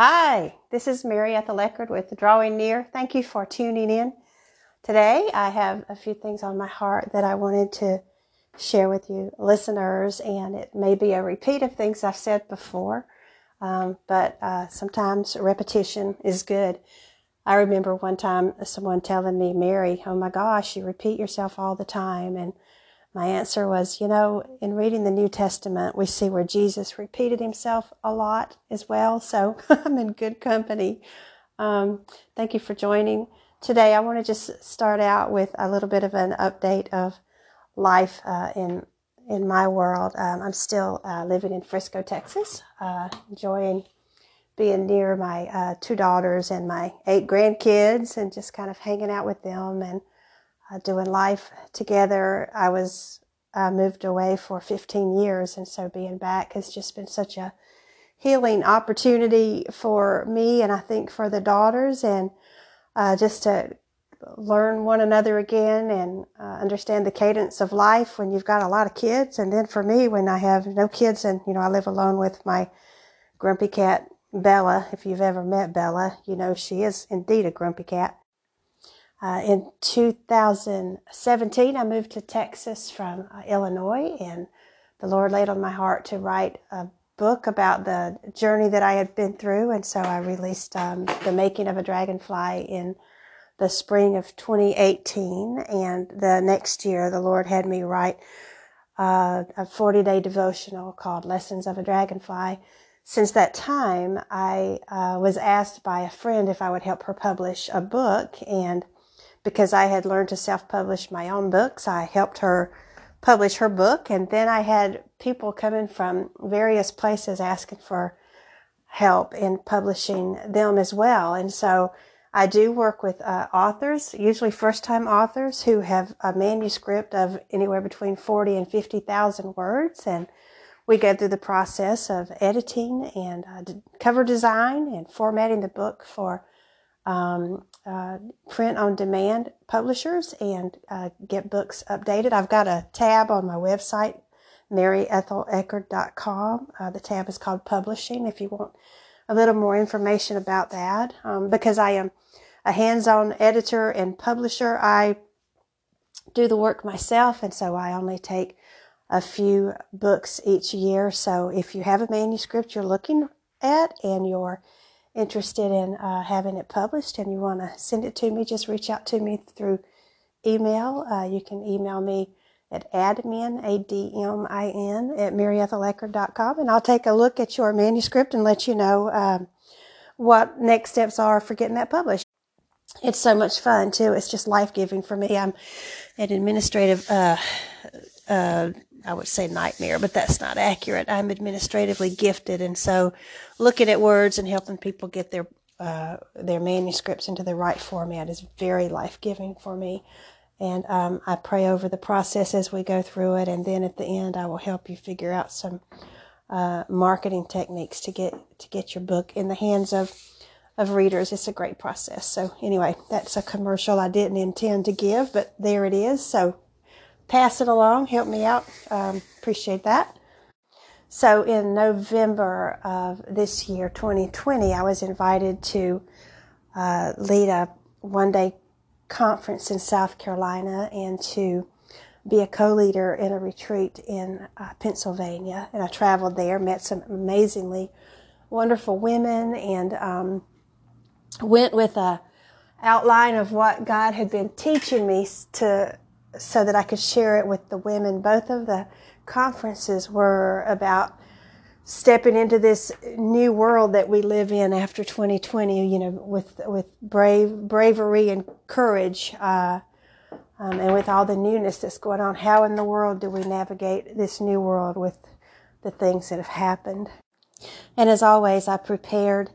Hi, this is Mary Ethel Eckerd with Drawing Near. Thank you for tuning in. Today, I have a few things on my heart that I wanted to share with you listeners, and it may be a repeat of things I've said before, um, but uh, sometimes repetition is good. I remember one time someone telling me, Mary, oh my gosh, you repeat yourself all the time. And my answer was, you know, in reading the New Testament, we see where Jesus repeated himself a lot as well. So I'm in good company. Um, thank you for joining. Today, I want to just start out with a little bit of an update of life uh, in in my world. Um, I'm still uh, living in Frisco, Texas, uh, enjoying being near my uh, two daughters and my eight grandkids, and just kind of hanging out with them and uh, doing life together. I was uh, moved away for 15 years, and so being back has just been such a healing opportunity for me, and I think for the daughters, and uh, just to learn one another again and uh, understand the cadence of life when you've got a lot of kids, and then for me when I have no kids, and you know I live alone with my grumpy cat Bella. If you've ever met Bella, you know she is indeed a grumpy cat. Uh, in 2017, I moved to Texas from uh, Illinois, and the Lord laid on my heart to write a book about the journey that I had been through. And so I released um, The Making of a Dragonfly in the spring of 2018. And the next year, the Lord had me write uh, a 40 day devotional called Lessons of a Dragonfly. Since that time, I uh, was asked by a friend if I would help her publish a book. And because I had learned to self publish my own books. I helped her publish her book, and then I had people coming from various places asking for help in publishing them as well. And so I do work with uh, authors, usually first time authors who have a manuscript of anywhere between 40 and 50,000 words. And we go through the process of editing and uh, cover design and formatting the book for um, uh, print on demand publishers and uh, get books updated. I've got a tab on my website, maryetheleckerd.com. Uh, the tab is called Publishing if you want a little more information about that. Um, because I am a hands on editor and publisher, I do the work myself, and so I only take a few books each year. So if you have a manuscript you're looking at and you're interested in uh, having it published and you want to send it to me, just reach out to me through email. Uh, you can email me at admin, A-D-M-I-N, at maryetheleckerd.com, and I'll take a look at your manuscript and let you know um, what next steps are for getting that published. It's so much fun, too. It's just life-giving for me. I'm an administrative uh, uh I would say nightmare, but that's not accurate. I'm administratively gifted, and so looking at words and helping people get their uh, their manuscripts into the right format is very life giving for me. And um, I pray over the process as we go through it, and then at the end, I will help you figure out some uh, marketing techniques to get to get your book in the hands of of readers. It's a great process. So anyway, that's a commercial I didn't intend to give, but there it is. So pass it along, help me out. Um, appreciate that. So in November of this year, 2020, I was invited to uh, lead a one day conference in South Carolina and to be a co-leader in a retreat in uh, Pennsylvania. And I traveled there, met some amazingly wonderful women, and um, went with a outline of what God had been teaching me to so that I could share it with the women. Both of the conferences were about stepping into this new world that we live in after 2020, you know, with, with brave, bravery and courage, uh, um, and with all the newness that's going on. How in the world do we navigate this new world with the things that have happened? And as always, I prepared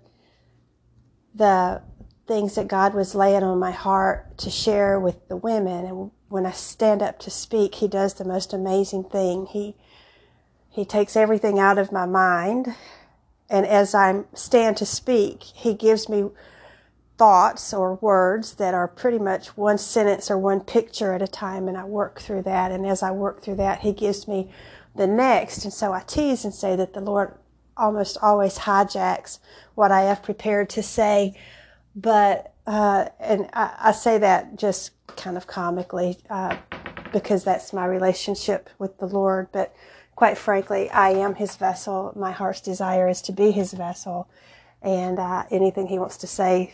the things that God was laying on my heart to share with the women. And when I stand up to speak, He does the most amazing thing. He He takes everything out of my mind, and as I stand to speak, He gives me thoughts or words that are pretty much one sentence or one picture at a time, and I work through that. And as I work through that, He gives me the next. And so I tease and say that the Lord almost always hijacks what I have prepared to say. But, uh, and I, I, say that just kind of comically, uh, because that's my relationship with the Lord. But quite frankly, I am his vessel. My heart's desire is to be his vessel. And uh, anything he wants to say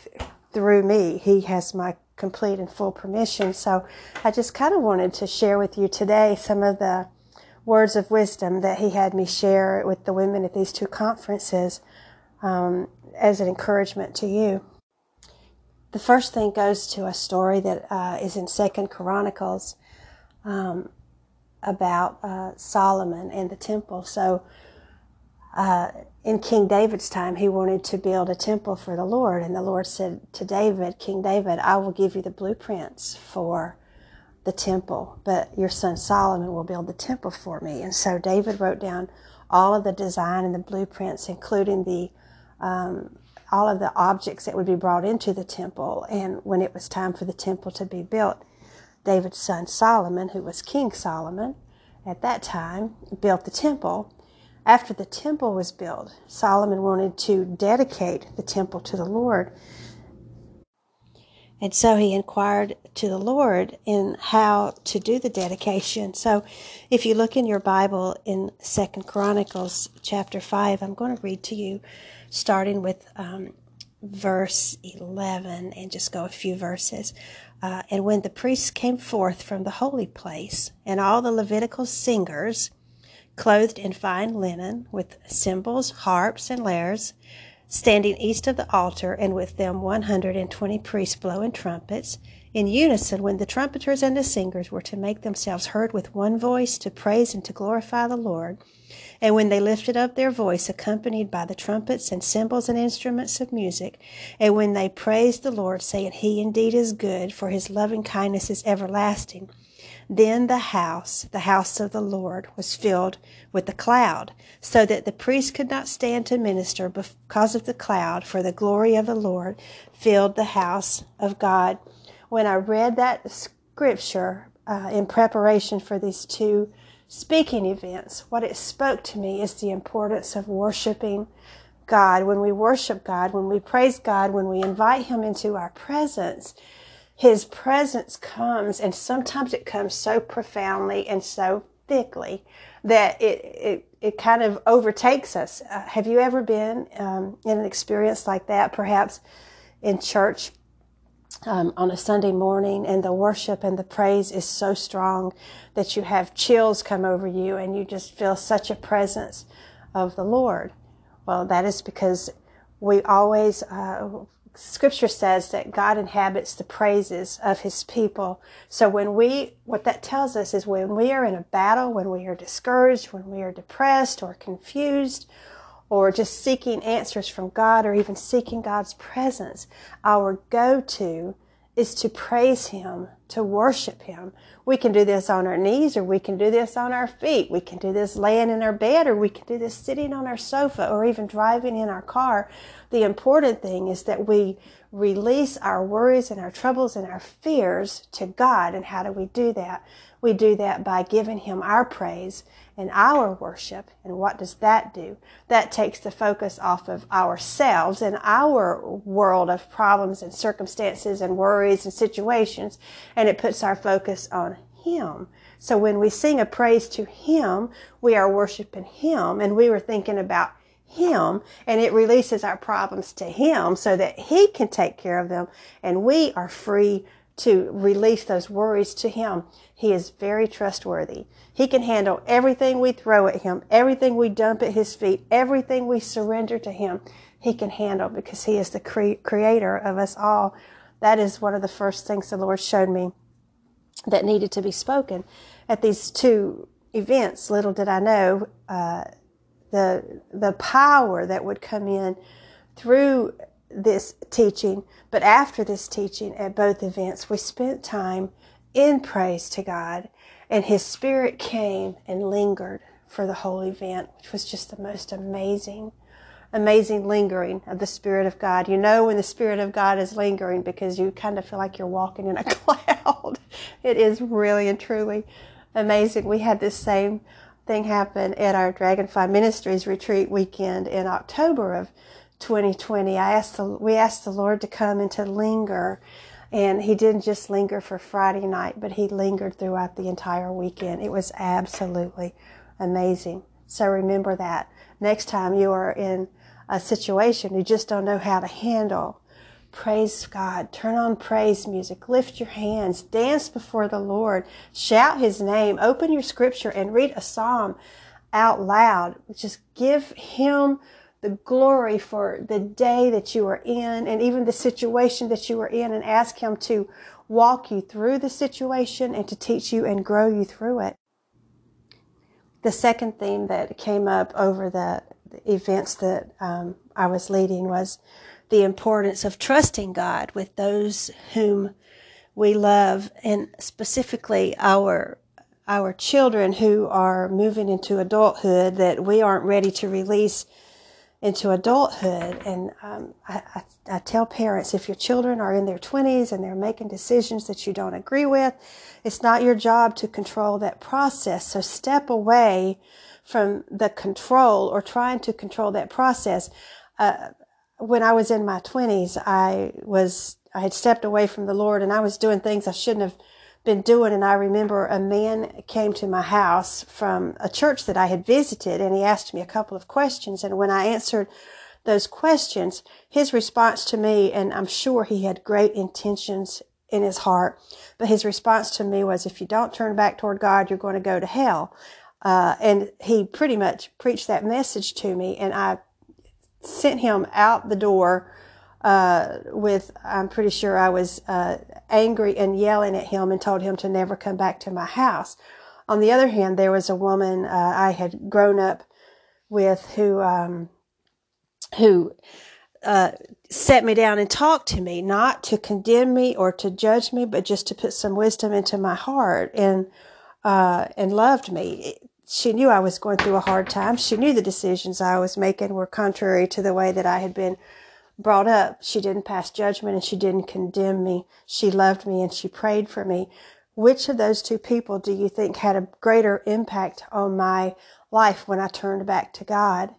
through me, he has my complete and full permission. So I just kind of wanted to share with you today some of the words of wisdom that he had me share with the women at these two conferences um, as an encouragement to you. The first thing goes to a story that uh, is in Second Chronicles um, about uh, Solomon and the temple. So, uh, in King David's time, he wanted to build a temple for the Lord, and the Lord said to David, King David, I will give you the blueprints for the temple, but your son Solomon will build the temple for me. And so David wrote down all of the design and the blueprints, including the um, all of the objects that would be brought into the temple. And when it was time for the temple to be built, David's son Solomon, who was King Solomon at that time, built the temple. After the temple was built, Solomon wanted to dedicate the temple to the Lord. And so he inquired to the Lord in how to do the dedication. So if you look in your Bible in Second Chronicles chapter 5, I'm going to read to you starting with um, verse 11 and just go a few verses. Uh, and when the priests came forth from the holy place, and all the Levitical singers, clothed in fine linen, with cymbals, harps, and lyres, standing east of the altar, and with them one hundred and twenty priests blowing trumpets, in unison when the trumpeters and the singers were to make themselves heard with one voice to praise and to glorify the Lord, and when they lifted up their voice, accompanied by the trumpets and cymbals and instruments of music, and when they praised the Lord, saying, He indeed is good, for his loving kindness is everlasting, then the house, the house of the Lord, was filled with the cloud, so that the priest could not stand to minister because of the cloud, for the glory of the Lord filled the house of God. When I read that scripture uh, in preparation for these two speaking events, what it spoke to me is the importance of worshiping God. When we worship God, when we praise God, when we invite Him into our presence, His presence comes, and sometimes it comes so profoundly and so thickly that it, it, it kind of overtakes us. Uh, have you ever been um, in an experience like that, perhaps in church? Um, on a Sunday morning, and the worship and the praise is so strong that you have chills come over you and you just feel such a presence of the Lord. Well, that is because we always, uh, scripture says that God inhabits the praises of his people. So when we, what that tells us is when we are in a battle, when we are discouraged, when we are depressed or confused, or just seeking answers from God or even seeking God's presence, our go to is to praise Him, to worship Him. We can do this on our knees or we can do this on our feet. We can do this laying in our bed or we can do this sitting on our sofa or even driving in our car. The important thing is that we release our worries and our troubles and our fears to God. And how do we do that? We do that by giving Him our praise and our worship. And what does that do? That takes the focus off of ourselves and our world of problems and circumstances and worries and situations, and it puts our focus on Him. So when we sing a praise to Him, we are worshiping Him, and we were thinking about him and it releases our problems to Him so that He can take care of them and we are free to release those worries to Him. He is very trustworthy. He can handle everything we throw at Him, everything we dump at His feet, everything we surrender to Him. He can handle because He is the cre- creator of us all. That is one of the first things the Lord showed me that needed to be spoken at these two events. Little did I know uh, the the power that would come in through this teaching. But after this teaching at both events, we spent time in praise to God, and His Spirit came and lingered for the whole event, which was just the most amazing, amazing lingering of the Spirit of God. You know when the Spirit of God is lingering because you kind of feel like you're walking in a cloud. it is really and truly amazing. We had this same thing happen at our Dragonfly Ministries retreat weekend in October of 2020. I asked the, we asked the Lord to come and to linger. And he didn't just linger for Friday night, but he lingered throughout the entire weekend. It was absolutely amazing. So remember that next time you are in a situation you just don't know how to handle. Praise God. Turn on praise music. Lift your hands. Dance before the Lord. Shout his name. Open your scripture and read a psalm out loud. Just give him the glory for the day that you are in and even the situation that you are in and ask him to walk you through the situation and to teach you and grow you through it. The second theme that came up over the events that um, I was leading was the importance of trusting God with those whom we love, and specifically our our children who are moving into adulthood that we aren't ready to release into adulthood. And um, I, I, I, tell parents if your children are in their 20s and they're making decisions that you don't agree with, it's not your job to control that process. So step away from the control or trying to control that process. Uh, when I was in my 20s, I was, I had stepped away from the Lord and I was doing things I shouldn't have been doing. And I remember a man came to my house from a church that I had visited and he asked me a couple of questions. And when I answered those questions, his response to me, and I'm sure he had great intentions in his heart, but his response to me was, if you don't turn back toward God, you're going to go to hell. Uh, and he pretty much preached that message to me and I sent him out the door uh, with, I'm pretty sure I was uh, angry and yelling at him and told him to never come back to my house. On the other hand, there was a woman uh, I had grown up with who, um, who uh, set me down and talked to me, not to condemn me or to judge me, but just to put some wisdom into my heart and uh, and loved me she knew I was going through a hard time. She knew the decisions I was making were contrary to the way that I had been brought up. She didn't pass judgment and she didn't condemn me. She loved me and she prayed for me. Which of those two people do you think had a greater impact on my life when I turned back to God?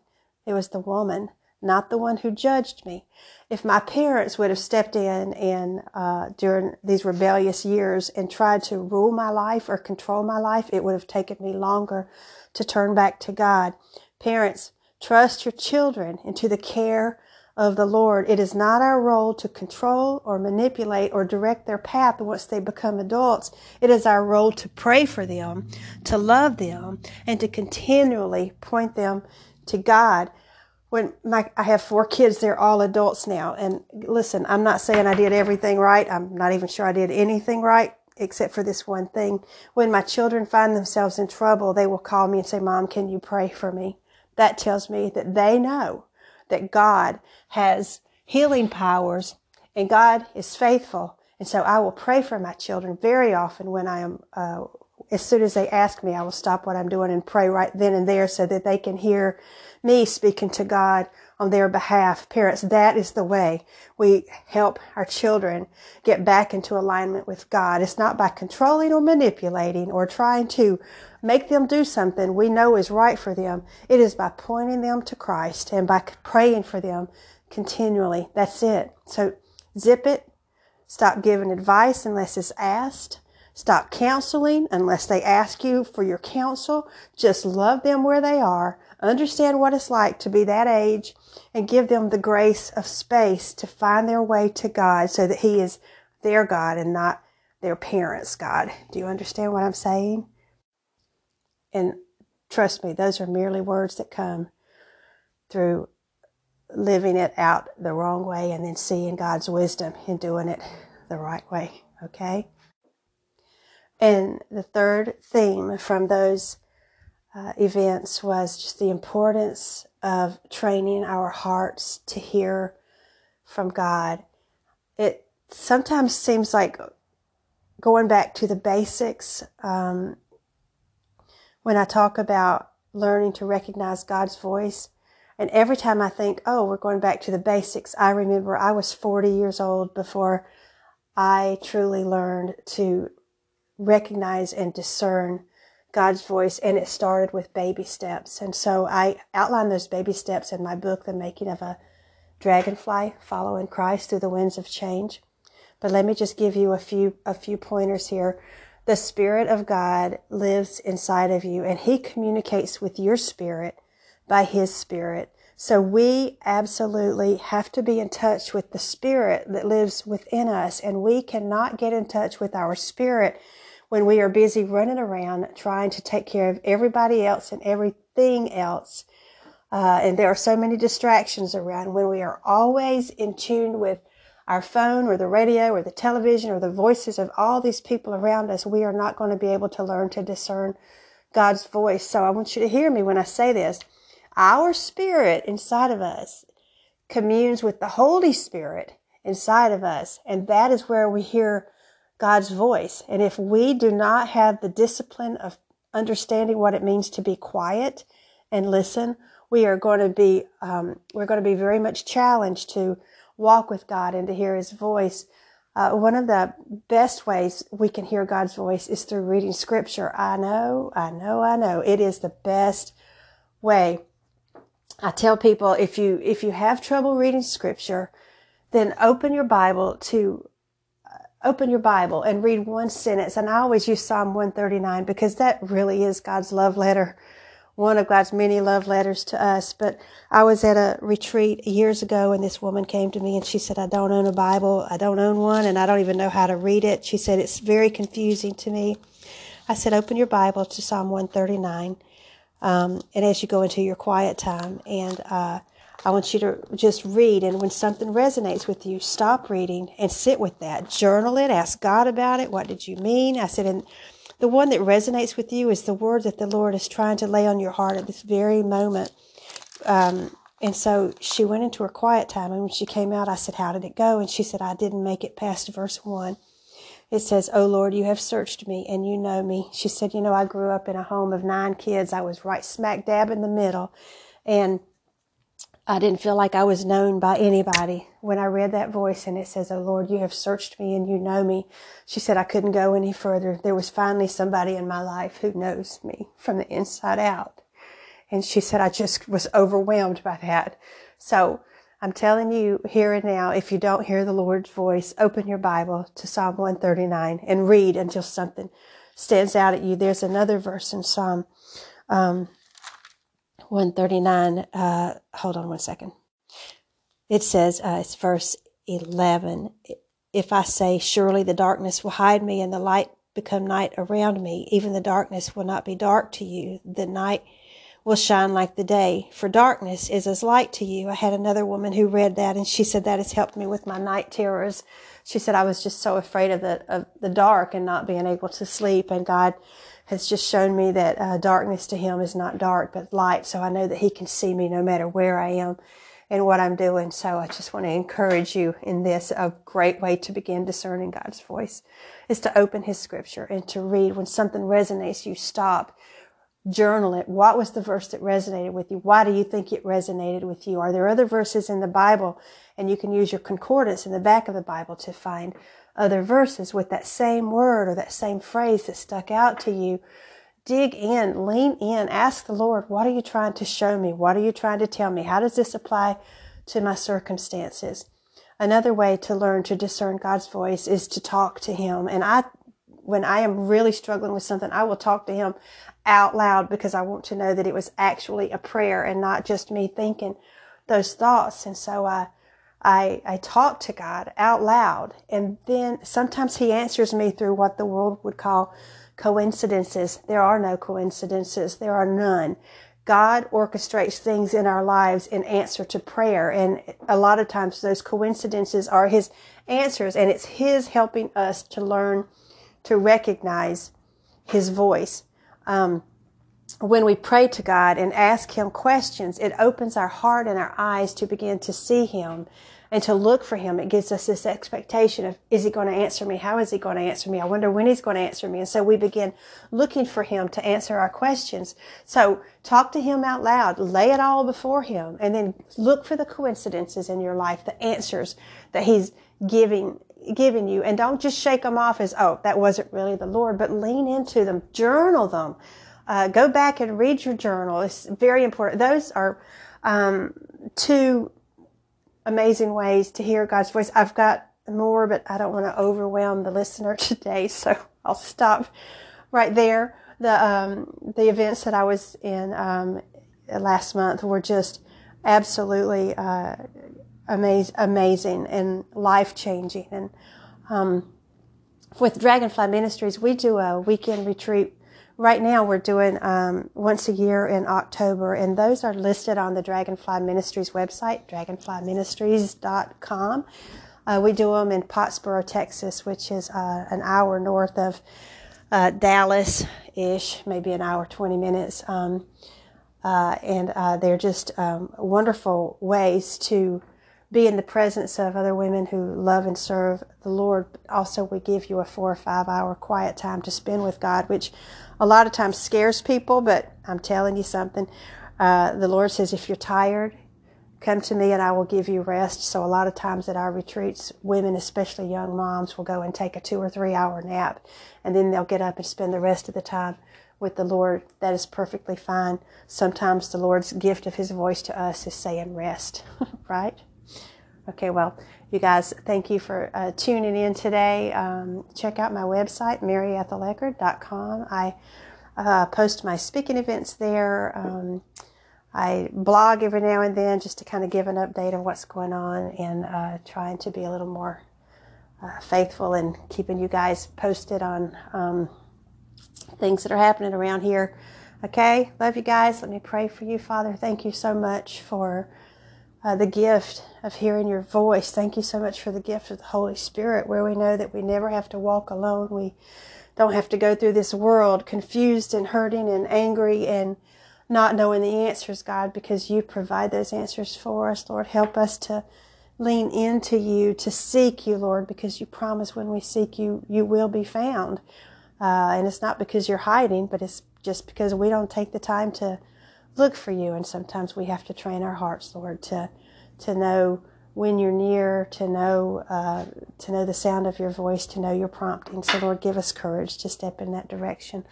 It was the woman, not the one who judged me if my parents would have stepped in and uh, during these rebellious years and tried to rule my life or control my life, it would have taken me longer to turn back to God. Parents, trust your children into the care of the Lord. It is not our role to control or manipulate or direct their path once they become adults. It is our role to pray for them, to love them, and to continually point them to God when my I have four kids, they're all adults now. And listen, I'm not saying I did everything right. I'm not even sure I did anything right except for this one thing. When my children find themselves in trouble, they will call me and say, "Mom, can you pray for me?" That tells me that they know that God has healing powers and God is faithful. And so I will pray for my children very often when I am uh, as soon as they ask me, I will stop what I'm doing and pray right then and there so that they can hear me speaking to God on their behalf. Parents, that is the way we help our children get back into alignment with God. It's not by controlling or manipulating or trying to make them do something we know is right for them. It is by pointing them to Christ and by praying for them continually. That's it. So zip it. Stop giving advice unless it's asked. Stop counseling unless they ask you for your counsel. Just love them where they are understand what it's like to be that age, and give them the grace of space to find their way to God so that He is their God and not their parents' God. Do you understand what I'm saying? And trust me, those are merely words that come through living it out the wrong way and then seeing God's wisdom in doing it the right way. Okay? And the third theme from those uh, events was just the importance of training our hearts to hear from God. It sometimes seems like going back to the basics. Um, when I talk about learning to recognize God's voice, and every time I think, oh, we're going back to the basics, I remember I was 40 years old before I truly learned to recognize and discern God's voice, and it started with baby steps. And so I outlined those baby steps in my book, The Making of a Dragonfly, Following Christ Through the Winds of Change. But let me just give you a few, a few pointers here. The Spirit of God lives inside of you and He communicates with your spirit by His Spirit. So we absolutely have to be in touch with the Spirit that lives within us and we cannot get in touch with our spirit when we are busy running around trying to take care of everybody else and everything else. Uh, and there are so many distractions around when we are always in tune with our phone or the radio or the television or the voices of all these people around us, we are not going to be able to learn to discern God's voice. So I want you to hear me when I say this. Our spirit inside of us communes with the Holy Spirit inside of us. And that is where we hear God's voice. And if we do not have the discipline of understanding what it means to be quiet and listen, we are going to be, um, we're going to be very much challenged to walk with God and to hear His voice. Uh, one of the best ways we can hear God's voice is through reading Scripture. I know, I know, I know. It is the best way. I tell people if you if you have trouble reading Scripture, then open your Bible to open your Bible and read one sentence. And I always use Psalm 139 because that really is God's love letter one of God's many love letters to us. But I was at a retreat years ago and this woman came to me and she said, I don't own a Bible. I don't own one and I don't even know how to read it. She said, it's very confusing to me. I said, open your Bible to Psalm 139. Um, and as you go into your quiet time and, uh, I want you to just read, and when something resonates with you, stop reading and sit with that. Journal it, ask God about it. What did you mean? I said, and the one that resonates with you is the word that the Lord is trying to lay on your heart at this very moment. Um, and so she went into her quiet time. And when she came out, I said, How did it go? And she said, I didn't make it past verse one. It says, Oh Lord, you have searched me and you know me. She said, You know, I grew up in a home of nine kids. I was right smack dab in the middle. And I didn't feel like I was known by anybody. When I read that voice and it says, Oh Lord, you have searched me and you know me. She said, I couldn't go any further. There was finally somebody in my life who knows me from the inside out. And she said, I just was overwhelmed by that. So I'm telling you here and now, if you don't hear the Lord's voice, open your Bible to Psalm 139 and read until something stands out at you. There's another verse in Psalm, um, 139. Uh, hold on one second. It says, uh, it's verse 11. If I say, Surely the darkness will hide me and the light become night around me, even the darkness will not be dark to you. The night will shine like the day, for darkness is as light to you. I had another woman who read that and she said that has helped me with my night terrors. She said I was just so afraid of the of the dark and not being able to sleep and God has just shown me that uh, darkness to him is not dark but light. So I know that he can see me no matter where I am and what I'm doing. So I just want to encourage you in this. A great way to begin discerning God's voice is to open his scripture and to read. When something resonates, you stop, journal it. What was the verse that resonated with you? Why do you think it resonated with you? Are there other verses in the Bible? And you can use your concordance in the back of the Bible to find other verses with that same word or that same phrase that stuck out to you. Dig in, lean in, ask the Lord, what are you trying to show me? What are you trying to tell me? How does this apply to my circumstances? Another way to learn to discern God's voice is to talk to Him. And I, when I am really struggling with something, I will talk to Him out loud because I want to know that it was actually a prayer and not just me thinking those thoughts. And so I, I, I talk to God out loud. And then sometimes He answers me through what the world would call coincidences. There are no coincidences. There are none. God orchestrates things in our lives in answer to prayer. And a lot of times those coincidences are His answers and it's His helping us to learn to recognize His voice. Um, when we pray to God and ask Him questions, it opens our heart and our eyes to begin to see Him and to look for Him. It gives us this expectation of, is He going to answer me? How is He going to answer me? I wonder when He's going to answer me. And so we begin looking for Him to answer our questions. So talk to Him out loud, lay it all before Him, and then look for the coincidences in your life, the answers that He's giving giving you. And don't just shake them off as, oh, that wasn't really the Lord, but lean into them, journal them. Uh, go back and read your journal. It's very important. Those are um, two amazing ways to hear God's voice. I've got more, but I don't want to overwhelm the listener today, so I'll stop right there. The um, the events that I was in um, last month were just absolutely uh, amaz- amazing and life changing. And um, with Dragonfly Ministries, we do a weekend retreat. Right now, we're doing um, once a year in October, and those are listed on the Dragonfly Ministries website, dragonflyministries.com. Uh, we do them in Pottsboro, Texas, which is uh, an hour north of uh, Dallas ish, maybe an hour, 20 minutes. Um, uh, and uh, they're just um, wonderful ways to be in the presence of other women who love and serve the Lord. Also, we give you a four or five hour quiet time to spend with God, which a lot of times scares people, but I'm telling you something. Uh, the Lord says, if you're tired, come to me and I will give you rest. So, a lot of times at our retreats, women, especially young moms, will go and take a two or three hour nap, and then they'll get up and spend the rest of the time with the Lord. That is perfectly fine. Sometimes the Lord's gift of His voice to us is saying rest, right? Okay, well, you guys, thank you for uh, tuning in today. Um, check out my website, maryetheleckerd.com. I uh, post my speaking events there. Um, I blog every now and then just to kind of give an update of what's going on and uh, trying to be a little more uh, faithful and keeping you guys posted on um, things that are happening around here. Okay, love you guys. Let me pray for you, Father. Thank you so much for uh, the gift of hearing your voice. Thank you so much for the gift of the Holy Spirit, where we know that we never have to walk alone. We don't have to go through this world confused and hurting and angry and not knowing the answers, God, because you provide those answers for us. Lord, help us to lean into you, to seek you, Lord, because you promise when we seek you, you will be found. Uh, and it's not because you're hiding, but it's just because we don't take the time to look for you. And sometimes we have to train our hearts, Lord, to to know when you're near, to know uh, to know the sound of your voice, to know your prompting. So, Lord, give us courage to step in that direction.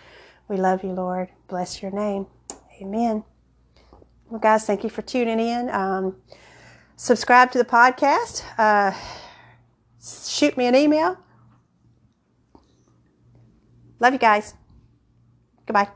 We love you, Lord. Bless your name. Amen. Well, guys, thank you for tuning in. Um, subscribe to the podcast. Uh, shoot me an email. Love you guys. Goodbye.